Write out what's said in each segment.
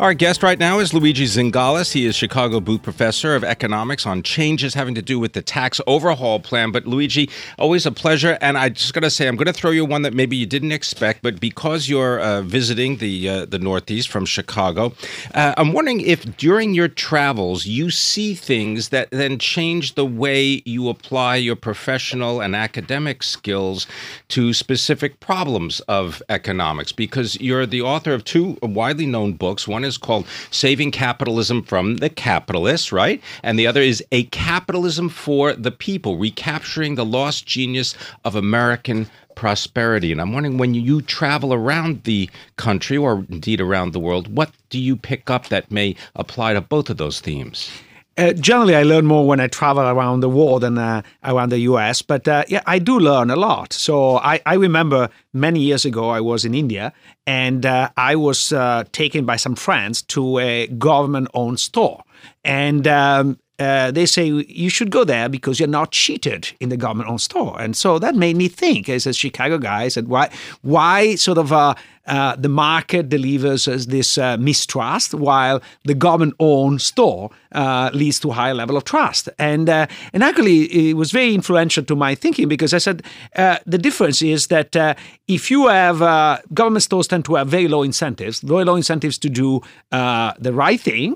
Our guest right now is Luigi Zingales. He is Chicago Booth Professor of Economics on changes having to do with the tax overhaul plan. But Luigi, always a pleasure. And I just got to say, I'm going to throw you one that maybe you didn't expect, but because you're uh, visiting the uh, the Northeast from Chicago, uh, I'm wondering if during your travels you see things that then change the way you apply your professional and academic skills to specific problems of economics. Because you're the author of two widely known books. One is is called Saving Capitalism from the Capitalists, right? And the other is A Capitalism for the People, recapturing the lost genius of American prosperity. And I'm wondering when you travel around the country or indeed around the world, what do you pick up that may apply to both of those themes? Uh, generally, I learn more when I travel around the world than uh, around the US. But uh, yeah, I do learn a lot. So I, I, remember many years ago, I was in India and uh, I was uh, taken by some friends to a government owned store. And um, uh, they say you should go there because you're not cheated in the government-owned store, and so that made me think. As a Chicago guy, I said, why, why sort of uh, uh, the market delivers this uh, mistrust, while the government-owned store uh, leads to a higher level of trust. And uh, and actually, it was very influential to my thinking because I said uh, the difference is that if you have government stores tend to have very low incentives, very low incentives to do the right thing,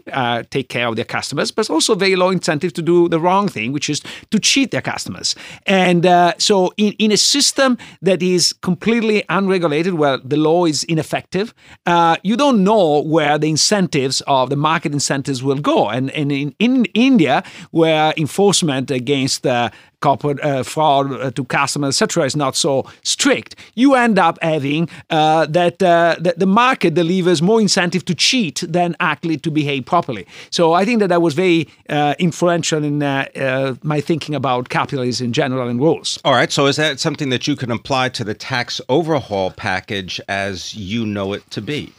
take care of their customers, but also very low incentive to do the wrong thing, which is to cheat their customers. And so, in, in a system that is completely unregulated, where the law is ineffective, uh, you don't know where the incentives of the market incentives will go. And, and in, in India, where enforcement against uh, corporate uh, fraud uh, to customers, etc., is not so strict, you end up having uh, that, uh, that the market delivers more incentive to cheat than actually to behave properly. So I think that that was very uh, influential in uh, my thinking about capitalism in general and rules. All right. So is that something that you can apply to the tax overhaul package as you know it to be?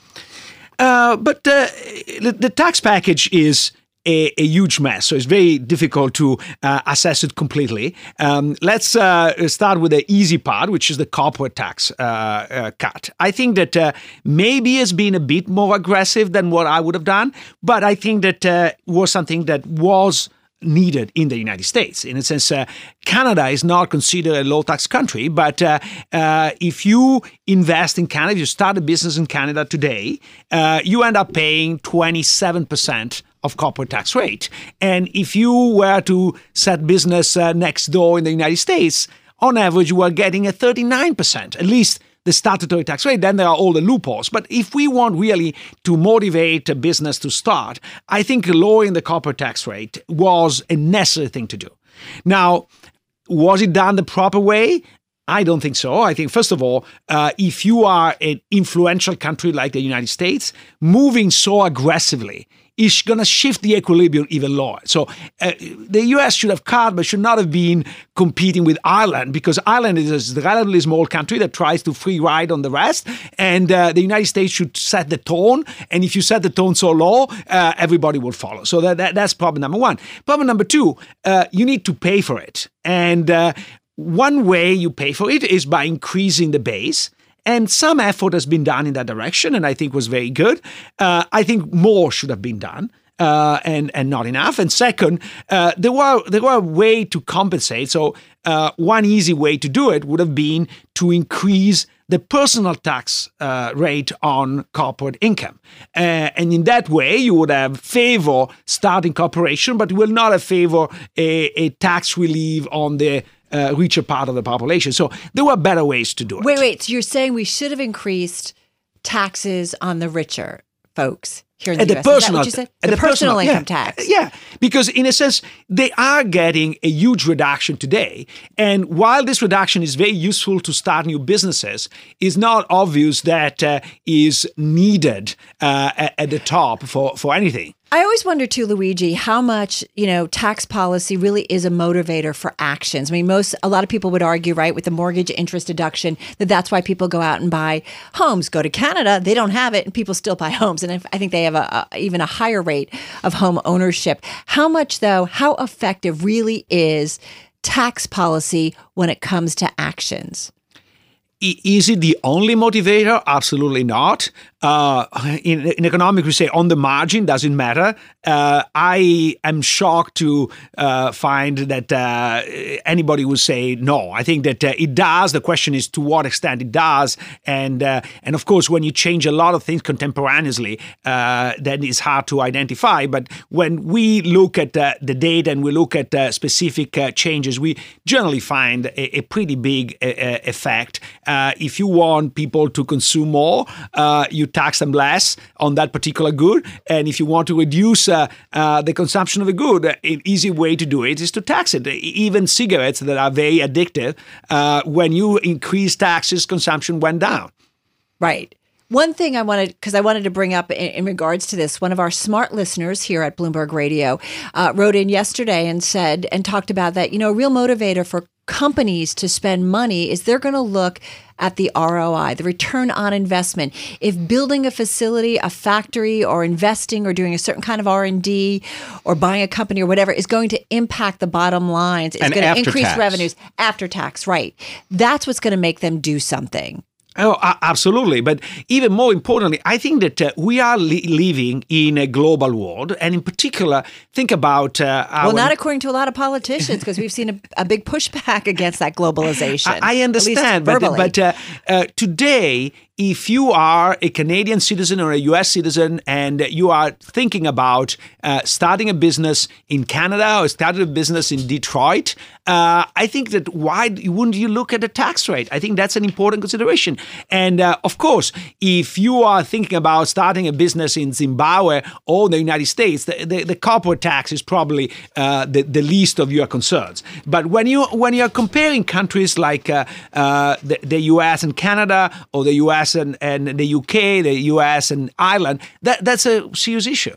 but the, the tax package is a, a, huge mess, so it's very difficult to uh, assess it completely. Um, let's uh, start with the easy part, which is the corporate tax uh, uh cut. I think that uh, maybe has been a bit more aggressive than what I would have done, but I think that uh, was something that was needed in the United States. In a sense, uh, Canada is not considered a low tax country, but uh, uh, if you invest in Canada, if you start a business in Canada today, you end up paying 27% of corporate tax rate. And if you were to set business uh, next door in the United States, on average, you are getting a 39%, at least the statutory tax rate. Then there are all the loopholes. But if we want really to motivate a business to start, I think lowering the corporate tax rate was a necessary thing to do. Now, was it done the proper way? I don't think so. I think, first of all, uh, if you are an influential country like the United States, moving so aggressively is going to shift the equilibrium even lower. So uh, the US should have cut, but should not have been competing with Ireland because Ireland is a relatively small country that tries to free ride on the rest. And uh, the United States should set the tone. And if you set the tone so low, uh, everybody will follow. So that, that, that's problem number one. Problem number two, uh, you need to pay for it. And uh, one way you pay for it is by increasing the base. And some effort has been done in that direction, and I think was very good. Uh, I think more should have been done. Uh, and and not enough. And second, uh, there were there were a way to compensate. So uh, one easy way to do it would have been to increase the personal tax uh, rate on corporate income. Uh, and in that way, you would have favor starting corporation, but will not have favor a, a tax relief on the uh, richer part of the population. So there were better ways to do it. Wait, wait. So you're saying we should have increased taxes on the richer folks here in the, the US. Personal, the, the personal, personal income yeah, tax. Yeah, because in a sense, they are getting a huge reduction today. And while this reduction is very useful to start new businesses, it's not obvious that uh, is needed uh, at the top for, for anything. I always wonder too, Luigi, how much you know tax policy really is a motivator for actions. I mean, most a lot of people would argue, right, with the mortgage interest deduction, that that's why people go out and buy homes. Go to Canada, they don't have it, and people still buy homes, and I think they have a, a even a higher rate of home ownership. How much though? How effective really is tax policy when it comes to actions? Is it the only motivator? Absolutely not. Uh, in, in, economics, we say on the margin doesn't matter. Uh, I am shocked to uh, find that uh, anybody would say no. I think that uh, it does. The question is to what extent it does, and and of course, when you change a lot of things contemporaneously, then it's hard to identify. But when we look at the data and we look at specific changes, we generally find a, a pretty big effect. if you want people to consume more, you tax them less on that particular good. And if you want to reduce uh, uh, the consumption of a good, an easy way to do it is to tax it. Even cigarettes that are very addictive, uh, when you increase taxes, consumption went down. Right. One thing I wanted, because I wanted to bring up in, in, regards to this, one of our smart listeners here at Bloomberg Radio uh, wrote in yesterday and said, and talked about that, you know, a real motivator for companies to spend money is they're going to look at the ROI, the return on investment. If building a facility, a factory, or investing or doing a certain kind of R and D, or buying a company or whatever is going to impact the bottom lines, it's going to increase tax. revenues after tax. Right, that's what's going to make them do something. Oh, absolutely. But even more importantly, I think that uh, we are li- living in a global world. And in particular, think about. Uh, well, not according to a lot of politicians, because we've seen a, a, big pushback against that globalization. I, I understand. But, but uh, uh, today, if you are a Canadian citizen or a US citizen and you are thinking about uh, starting a business in Canada or starting a business in Detroit, uh, I think that why wouldn't you look at the tax rate? I think that's an important consideration. And uh, of course, if you are thinking about starting a business in Zimbabwe or the United States, the, the, the corporate tax is probably uh, the, the least of your concerns. But when you when you are comparing countries like uh, uh, the, the US and Canada or the US and, and the UK, the US and Ireland, that, that's a serious issue.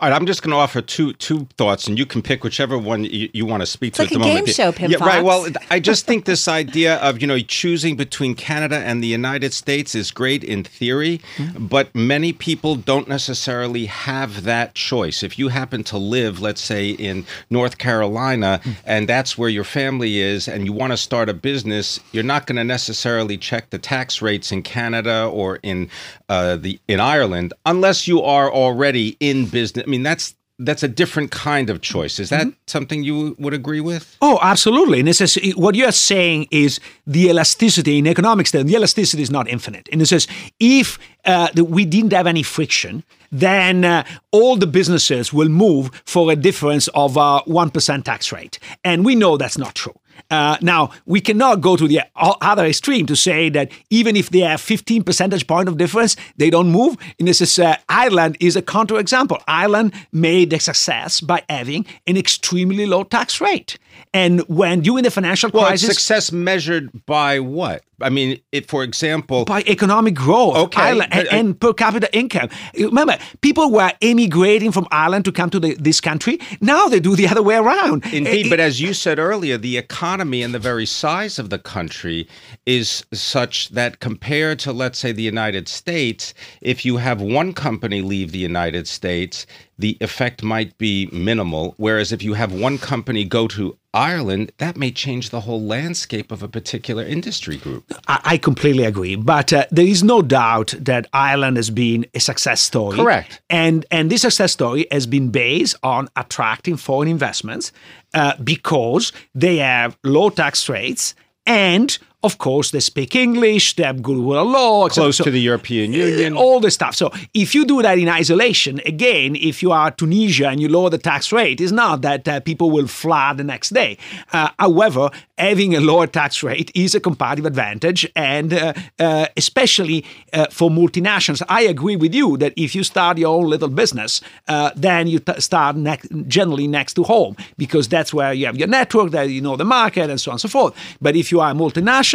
All right, I'm just going to offer two two thoughts, and you can pick whichever one you, you want to speak it's to like at the a moment. game show, Pim yeah, Fox. right. Well, I just think this idea of you know choosing between Canada and the United States is great in theory, mm-hmm. but many people don't necessarily have that choice. If you happen to live, let's say, in North Carolina, mm-hmm. and that's where your family is, and you want to start a business, you're not going to necessarily check the tax rates in Canada or in uh, the in Ireland unless you are already in business. I mean, that's that's a different kind of choice. Is that mm-hmm. something you would agree with? Oh, absolutely. And it says, what you are saying is the elasticity in economics. Then the elasticity is not infinite. And it says if uh, we didn't have any friction, then uh, all the businesses will move for a difference of uh, one tax rate, and we know that's not true. Uh, now, we cannot go to the other extreme to say that even if they have 15 percentage point of difference, they don't move. And this is uh, Ireland is a counterexample. Ireland made a success by having an extremely low tax rate. And when during the financial well, crisis, success measured by what? I mean, it, for example, by economic growth, okay, Ireland, and, and, per capita income. Remember, people were emigrating from Ireland to come to the, this country. Now they do the other way around. Indeed, it, but eh, as you said earlier, the economy and the very size of the country is such that compared to, let's say, the United States, if you have one company leave the United States, the effect might be minimal. Whereas if you have one company go to Ireland, that may change the whole landscape of a particular industry group. I, I completely agree, but uh, there is no doubt that Ireland has been a success story. Correct, and and this success story has been based on attracting foreign investments uh, because they have low tax rates and of course, they speak English, they have good rule of law. Close so, to the European Union. All this stuff. So if you do that in isolation, again, if you are Tunisia and you lower the tax rate, it's not that uh, people will fly the next day. Uh, however, having a lower tax rate is a comparative advantage, and uh, uh especially uh, for multinationals. I agree with you that if you start your own little business, uh, then you t- start ne- generally next to home because that's where you have your network, that you know the market, and so on and so forth. But if you are a multinational,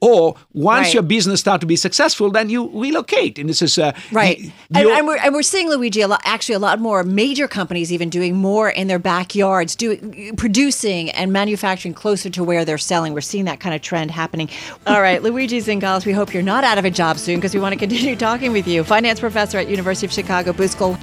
or once Right. your business start to be successful, then you relocate. And this is uh, Right. and, and, we're, and we're seeing, Luigi, a lot, actually a lot more major companies even doing more in their backyards, doing producing and manufacturing closer to where they're selling. We're seeing that kind of trend happening. All right, Luigi Zingales, we hope you're not out of a job soon because we want to continue talking with you. Finance professor at University of Chicago, Booth School.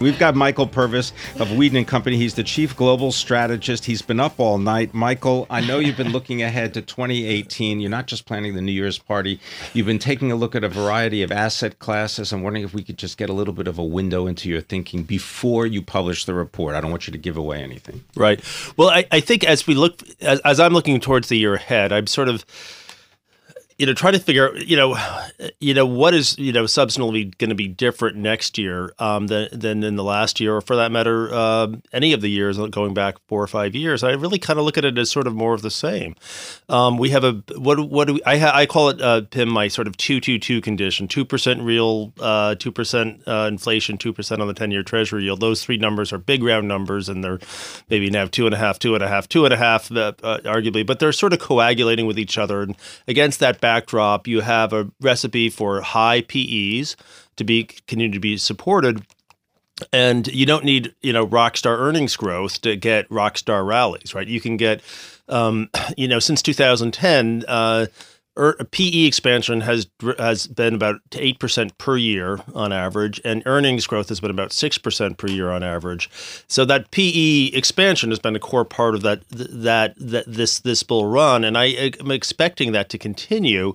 We've got Michael Purves of Weeden and Company. He's the chief global strategist. He's been up all night. Michael, I know you've been looking ahead to 2018. You're not just planning the New Year's party. You've been taking a look at a variety of asset classes. I'm wondering if we could just get a little bit of a window into your thinking before you publish the report. I don't want you to give away anything. Right. Well, I, I think as we look, as, as I'm looking towards the year ahead, I'm sort of, you know, trying to figure, out, you know, you know, what is, you know, substantially going to be different next year um, than than in the last year, or for that matter, uh, any of the years going back four or five years. I really kind of look at it as sort of more of the same. Um, we have a what what do we, I ha, I call it uh, Pim my sort of two two two condition: two percent real, uh, two percent uh, inflation, two percent on the ten year Treasury yield. Those three numbers are big round numbers, and they're maybe now two and a half, two and a half, two and a half, uh, uh, arguably, but they're sort of coagulating with each other. And against that backdrop, you have a recipe for high PEs to be continue to be supported. And you don't need you know rock star earnings growth to get rock star rallies right? You can get um, you know since 2010 uh, er, PE expansion has has been about eight percent per year on average, and earnings growth has been about six percent per year on average. So that PE expansion has been a core part of that that that this this bull run, and I am expecting that to continue.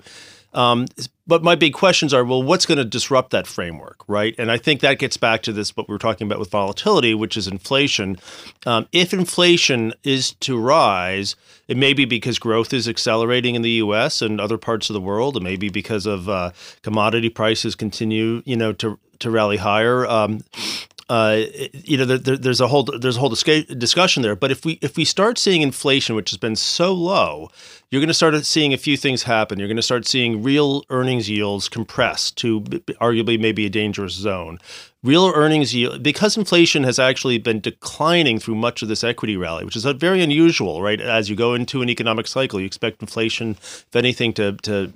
Um, but my big questions are well, what's going to disrupt that framework, right? And I think that gets back to this, what we were talking about with volatility, which is inflation. Um, if inflation is to rise, it may be because growth is accelerating in the U.S. and other parts of the world. It may be because of uh, commodity prices continue, you know, to to rally higher. Um, uh, you know, there, there, there's a whole there's a whole disca- discussion there. But if we if we start seeing inflation, which has been so low, you're going to start seeing a few things happen. You're going to start seeing real earnings yields compress to arguably maybe a dangerous zone. Real earnings yield because inflation has actually been declining through much of this equity rally, which is very unusual, right? As you go into an economic cycle, you expect inflation, if anything, to to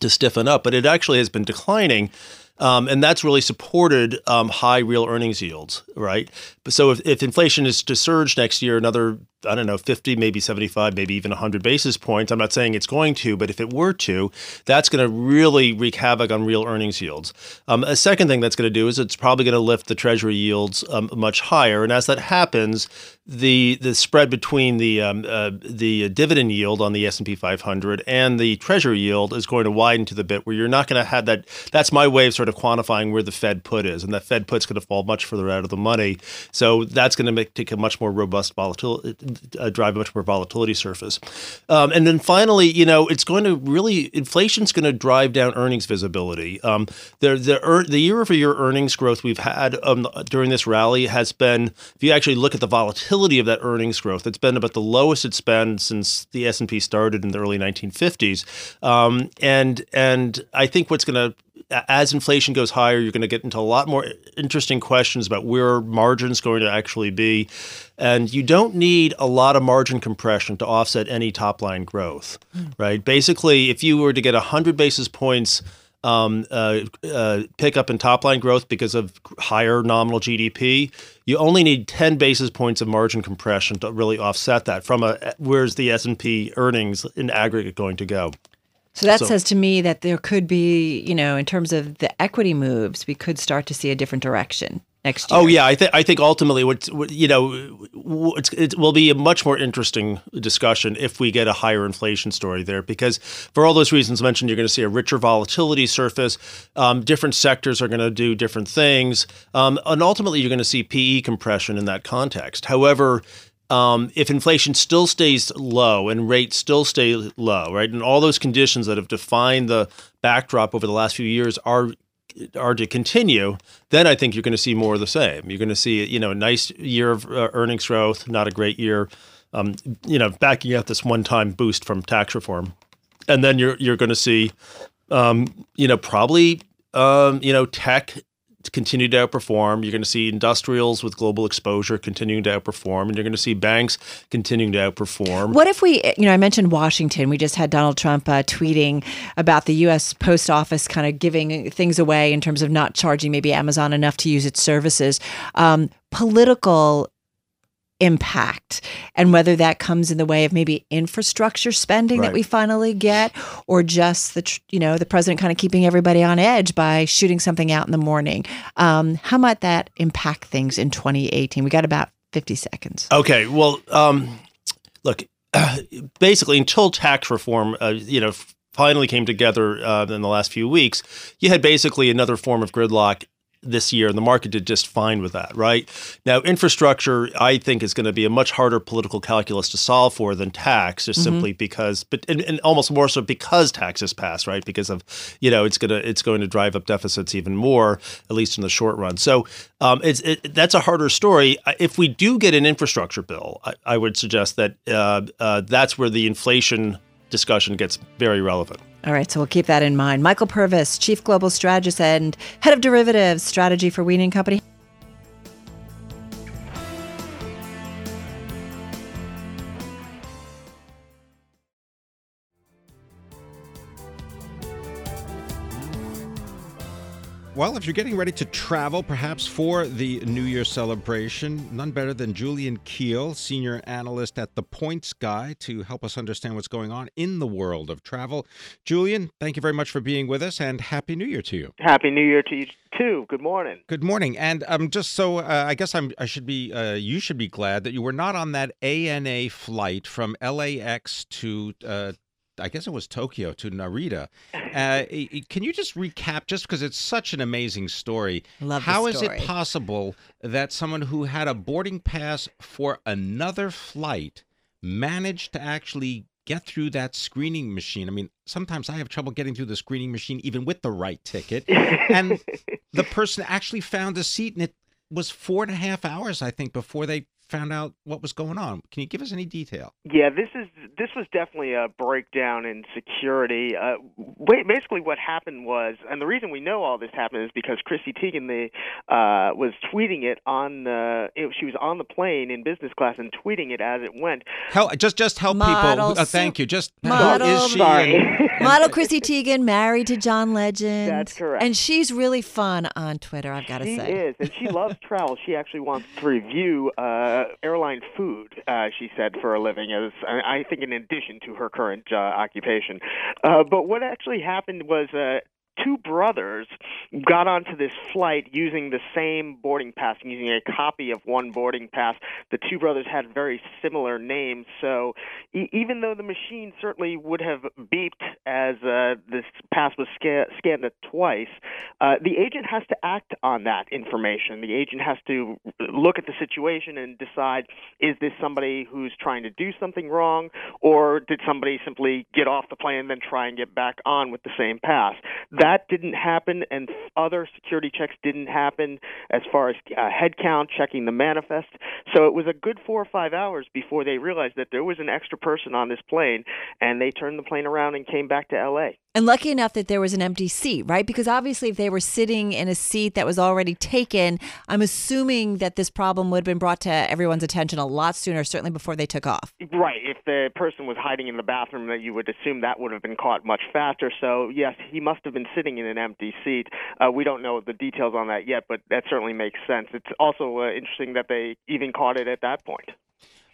to stiffen up, but it actually has been declining. Um, and that's really supported um, high real earnings yields, right? But so if, if inflation is to surge next year, another I don't know, 50, maybe 75, maybe even 100 basis points. I'm not saying it's going to, but if it were to, that's going to really wreak havoc on real earnings yields. Um, a second thing that's going to do is it's probably going to lift the treasury yields um, much higher. And as that happens, the the spread between the um, uh, the dividend yield on the S&P 500 and the treasury yield is going to widen to the bit where you're not going to have that that's my way of sort of quantifying where the fed put is and that fed put's going to fall much further out of the money so that's going to make take a much more robust volatility uh, drive a much more volatility surface um, and then finally you know it's going to really inflation's going to drive down earnings visibility um, the the, er, the year over year earnings growth we've had um, during this rally has been if you actually look at the volatility of that earnings growth. It's been about the lowest it's been since the S and P started in the early 1950s, um, and and I think what's going to as inflation goes higher, you're going to get into a lot more interesting questions about where margins going to actually be, and you don't need a lot of margin compression to offset any top line growth, mm. right? Basically, if you were to get 100 basis points um, uh, uh, pick up in top line growth because of higher nominal GDP, you only need 10 basis points of margin compression to really offset that from a where's the S&P earnings in aggregate going to go. So that so, says to me that there could be, you know, in terms of the equity moves, we could start to see a different direction next year. Oh yeah, I think I think ultimately what, what you know it's, it will be a much more interesting discussion if we get a higher inflation story there because for all those reasons mentioned, you're going to see a richer volatility surface. Um, different sectors are going to do different things, um, and ultimately you're going to see PE compression in that context. However. Um, if inflation still stays low and rates still stay low, right, and all those conditions that have defined the backdrop over the last few years are are to continue, then I think you're going to see more of the same. You're going to see, you know, a nice year of uh, earnings growth, not a great year, um, you know, backing out this one-time boost from tax reform, and then you're you're going to see Um, you know, probably um, you know tech continue to outperform. You're going to see industrials with global exposure continuing to outperform, and you're going to see banks continuing to outperform. What if we, you know, I mentioned Washington. We just had Donald Trump uh, tweeting about the U.S. Post Office kind of giving things away in terms of not charging maybe Amazon enough to use its services. Um, political impact and whether that comes in the way of maybe infrastructure spending Right. that we finally get or just the you know the president kind of keeping everybody on edge by shooting something out in the morning. Um, how might that impact things in 2018 we got about 50 seconds. Okay, well, um, look, basically, until tax reform, uh, you know, finally came together uh, in the last few weeks, you had basically another form of gridlock this year, and the market did just fine with that, right? Now, infrastructure, I think, is going to be a much harder political calculus to solve for than tax, just simply because, but and, and almost more so because taxes pass, right? Because of, you know, it's gonna it's going to drive up deficits even more, at least in the short run. So, um, it's it, that's a harder story. If we do get an infrastructure bill, I, I would suggest that uh, uh, that's where the inflation discussion gets very relevant. All right, so we'll keep that in mind. Michael Purves, Chief Global Strategist and Head of Derivatives Strategy for and Company. Well, if you're getting ready to travel, perhaps for the New Year celebration, none better than Julian Kheel, senior analyst at The Points Guy, to help us understand what's going on in the world of travel. Julian, thank you very much for being with us, and Happy New Year to you. Happy New Year to you too. Good morning. Good morning, and um, just so uh, I guess I'm, I should be, uh, you should be glad that you were not on that ANA flight from LAX to. Uh, I guess it was Tokyo to Narita. Uh, can you just recap, just because it's such an amazing story? Love How is story. it possible that someone who had a boarding pass for another flight managed to actually get through that screening machine? I mean, sometimes I have trouble getting through the screening machine even with the right ticket. And the person actually found a seat, and it was four and a half hours, I think, before they found out what was going on. Can you give us any detail? Yeah, this is this was definitely a breakdown in security. Uh, basically, what happened was, and the reason we know all this happened is because Chrissy Teigen the, uh, was tweeting it on. Uh, it, she was on the plane in business class and tweeting it as it went. Help! Just, just help Model people. Uh, thank you. Just model- who is she? Sorry. and- Model Chrissy Teigen, married to John Legend. That's correct. And she's really fun on Twitter, I've got to say, She is, and she loves travel. She actually wants to review uh, airline food. Uh, she said for a living, as I I think, in addition to her current uh, occupation. Uh, but what actually happened was. Uh, Two brothers got onto this flight using the same boarding pass, using a copy of one boarding pass. The two brothers had very similar names, so e- even though the machine certainly would have beeped as uh, this pass was sca- scanned twice, uh, the agent has to act on that information. The agent has to look at the situation and decide is this somebody who's trying to do something wrong, or did somebody simply get off the plane and then try and get back on with the same pass? That didn't happen, and other security checks didn't happen as far as uh, head count, checking the manifest. So it was a good four or five hours before they realized that there was an extra person on this plane, and they turned the plane around and came back to L.A. And lucky enough that there was an empty seat, right? Because obviously, if they were sitting in a seat that was already taken, I'm assuming that this problem would have been brought to everyone's attention a lot sooner, certainly before they took off. Right. If the person was hiding in the bathroom, that you would assume that would have been caught much faster. So yes, he must have been sitting in an empty seat. Uh, we don't know the details on that yet, but that certainly makes sense. It's also uh, interesting that they even caught it at that point.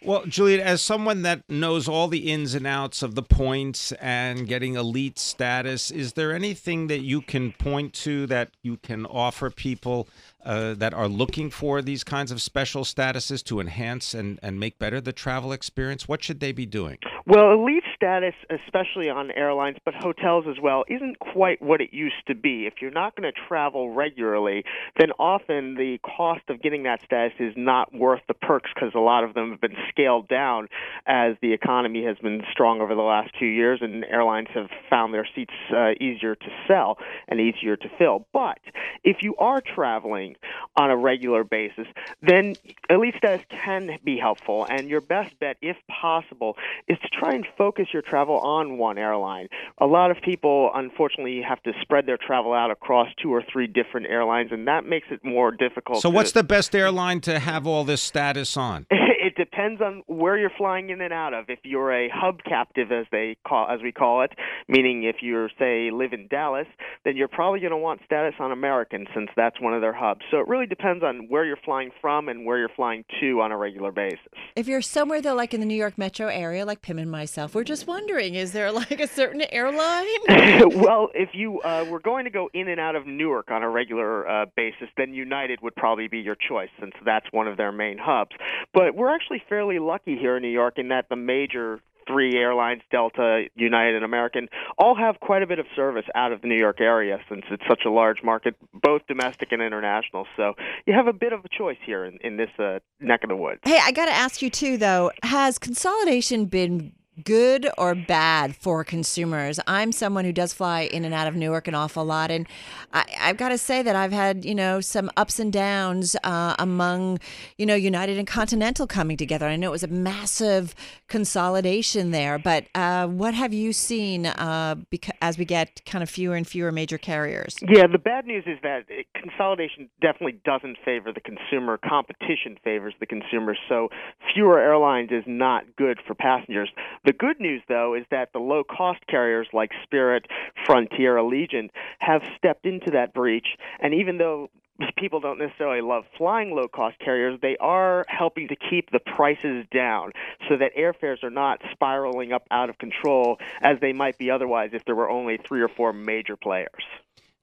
Well, Juliet, as someone that knows all the ins and outs of the points and getting elite status, is there anything that you can point to that you can offer people uh, that are looking for these kinds of special statuses to enhance and, and make better the travel experience? What should they be doing? Well, elite status, especially on airlines, but hotels as well, isn't quite what it used to be. If you're not going to travel regularly, then often the cost of getting that status is not worth the perks because a lot of them have been scaled down as the economy has been strong over the last two years and airlines have found their seats uh, easier to sell and easier to fill. But if you are traveling on a regular basis, then elite status can be helpful. And your best bet, if possible, is to try and focus your travel on one airline. A lot of people, unfortunately, have to spread their travel out across two or three different airlines, and that makes it more difficult. So, to- what's the best airline to have all this status on? it depends on where you're flying in and out of. If you're a hub captive, as they call, as we call it, meaning if you're say live in Dallas, then you're probably going to want status on American since that's one of their hubs. So it really depends on where you're flying from and where you're flying to on a regular basis. If you're somewhere though, like in the New York metro area, like Pim and myself, we're just wondering: is there like a certain airline? well, if you uh, were going to go in and out of Newark on a regular uh, basis, then United would probably be your choice since that's one of their main hubs. But we're actually fairly lucky here in New York in that the major three airlines, Delta, United, and American, all have quite a bit of service out of the New York area since it's such a large market, both domestic and international. So you have a bit of a choice here in, in this uh, neck of the woods. Hey, I got to ask you too, though. Has consolidation been good or bad for consumers? I'm someone who does fly in and out of Newark an awful lot, and I, I've got to say that I've had you know some ups and downs uh, among you know United and Continental coming together. I know it was a massive consolidation there, but uh, what have you seen uh, beca- as we get kind of fewer and fewer major carriers? Yeah, the bad news is that consolidation definitely doesn't favor the consumer. Competition favors the consumer. So fewer airlines is not good for passengers. The good news, though, is that the low cost carriers like Spirit, Frontier, Allegiant have stepped into that breach. And even though people don't necessarily love flying low cost carriers, they are helping to keep the prices down so that airfares are not spiraling up out of control as they might be otherwise if there were only three or four major players.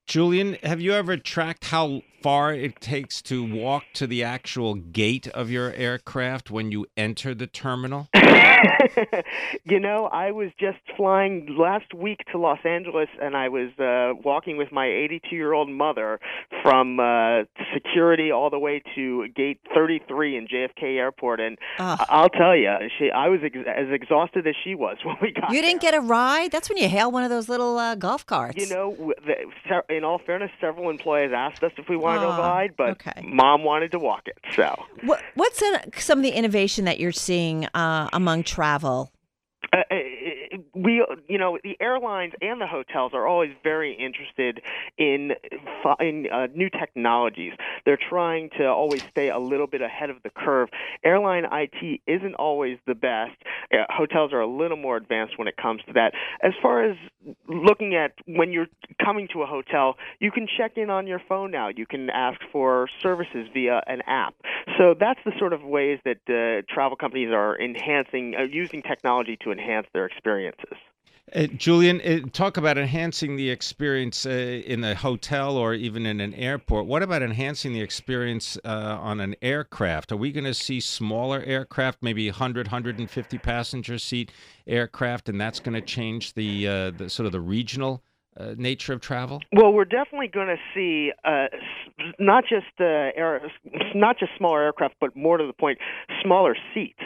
Julian, have you ever tracked how far it takes to walk to the actual gate of your aircraft when you enter the terminal? you know, I was just flying last week to Los Angeles, and I was uh, walking with my 82 year old mother from uh, security all the way to gate 33 in JFK Airport. And Ugh. I'll tell you, she, I was ex- as exhausted as she was when we got You didn't there. get a ride? That's when you hail one of those little uh, golf carts. You know, the, se- in all fairness, several employees asked us if we wanted Ah, to ride, but okay. mom wanted to walk it. So. What, what's in, some of the innovation that you're seeing uh, among travel? Uh, uh, we, you know, the airlines and the hotels are always very interested in in uh, new technologies. They're trying to always stay a little bit ahead of the curve. Airline IT isn't always the best. Uh, hotels are a little more advanced when it comes to that. As far as looking at when you're coming to a hotel, you can check in on your phone now. You can ask for services via an app. So that's the sort of ways that uh, travel companies are enhancing, uh, using technology to enhance their experiences. Uh, Julian, uh, talk about enhancing the experience uh, in a hotel or even in an airport. What about enhancing the experience uh, on an aircraft? Are we going to see smaller aircraft, maybe 100, 150 passenger seat aircraft, and that's going to change the, uh, the sort of the regional uh, nature of travel? Well, we're definitely going to see uh, not just uh, air, not just smaller aircraft, but more to the point, smaller seats.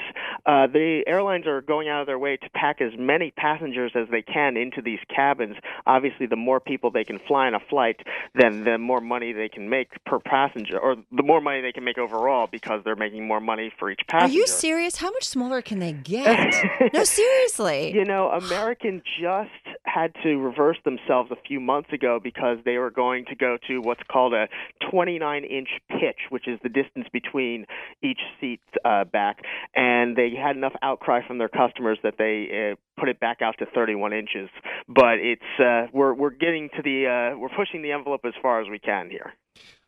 Uh, the airlines are going out of their way to pack as many passengers as they can into these cabins. Obviously, the more people they can fly in a flight, then the more money they can make per passenger, or the more money they can make overall because they're making more money for each passenger. Are you serious? How much smaller can they get? no, seriously. You know, American just had to reverse themselves a few months ago because they were going to go to what's called a 29 inch pitch, which is the distance between each seat uh, back. And they had enough outcry from their customers that they uh, put it back out to 31 inches. But it's uh, we're we're getting to the uh, we're pushing the envelope as far as we can here.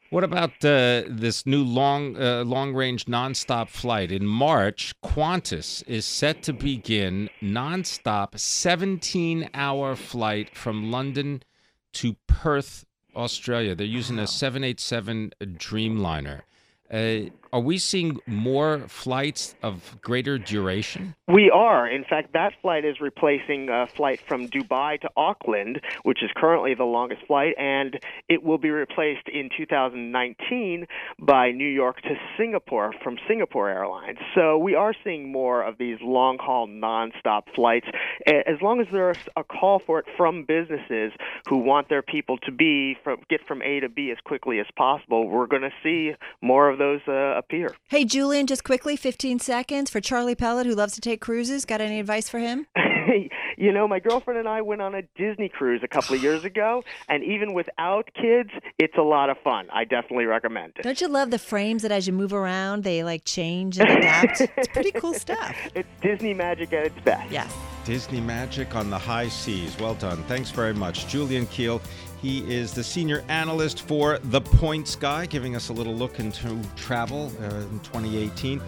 What about uh, this new long uh, long range nonstop flight in March? Qantas is set to begin nonstop 17 hour flight from London to Perth, Australia. They're using a 787 Dreamliner. Uh, are we seeing more flights of greater duration? We are. In fact, that flight is replacing a flight from Dubai to Auckland, which is currently the longest flight, and it will be replaced in 2019 by New York to Singapore from Singapore Airlines. So we are seeing more of these long haul, non-stop flights, as long as there's a call for it from businesses who want their people to be from, get from A to B as quickly as possible. We're going to see more of those uh, appear. Hey, Julian, just quickly, 15 seconds for Charlie Pellet, who loves to take cruises. Got any advice for him? you know, my girlfriend and I went on a Disney cruise a couple of years ago, and even without kids, it's a lot of fun. I definitely recommend it. Don't you love the frames that as you move around, they like change and adapt? it's pretty cool stuff. It's Disney magic at its best. Yes. Disney magic on the high seas. Well done. Thanks very much. Julian Kheel. He is the senior analyst for The Points Guy, giving us a little look into travel uh, in 2018.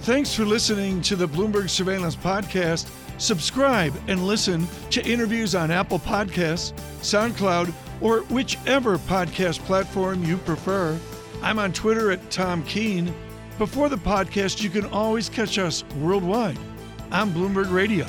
Thanks for listening to the Bloomberg Surveillance Podcast. Subscribe and listen to interviews on Apple Podcasts, SoundCloud, or whichever podcast platform you prefer. I'm on Twitter at Tom Keene. Before the podcast, you can always catch us worldwide on Bloomberg Radio.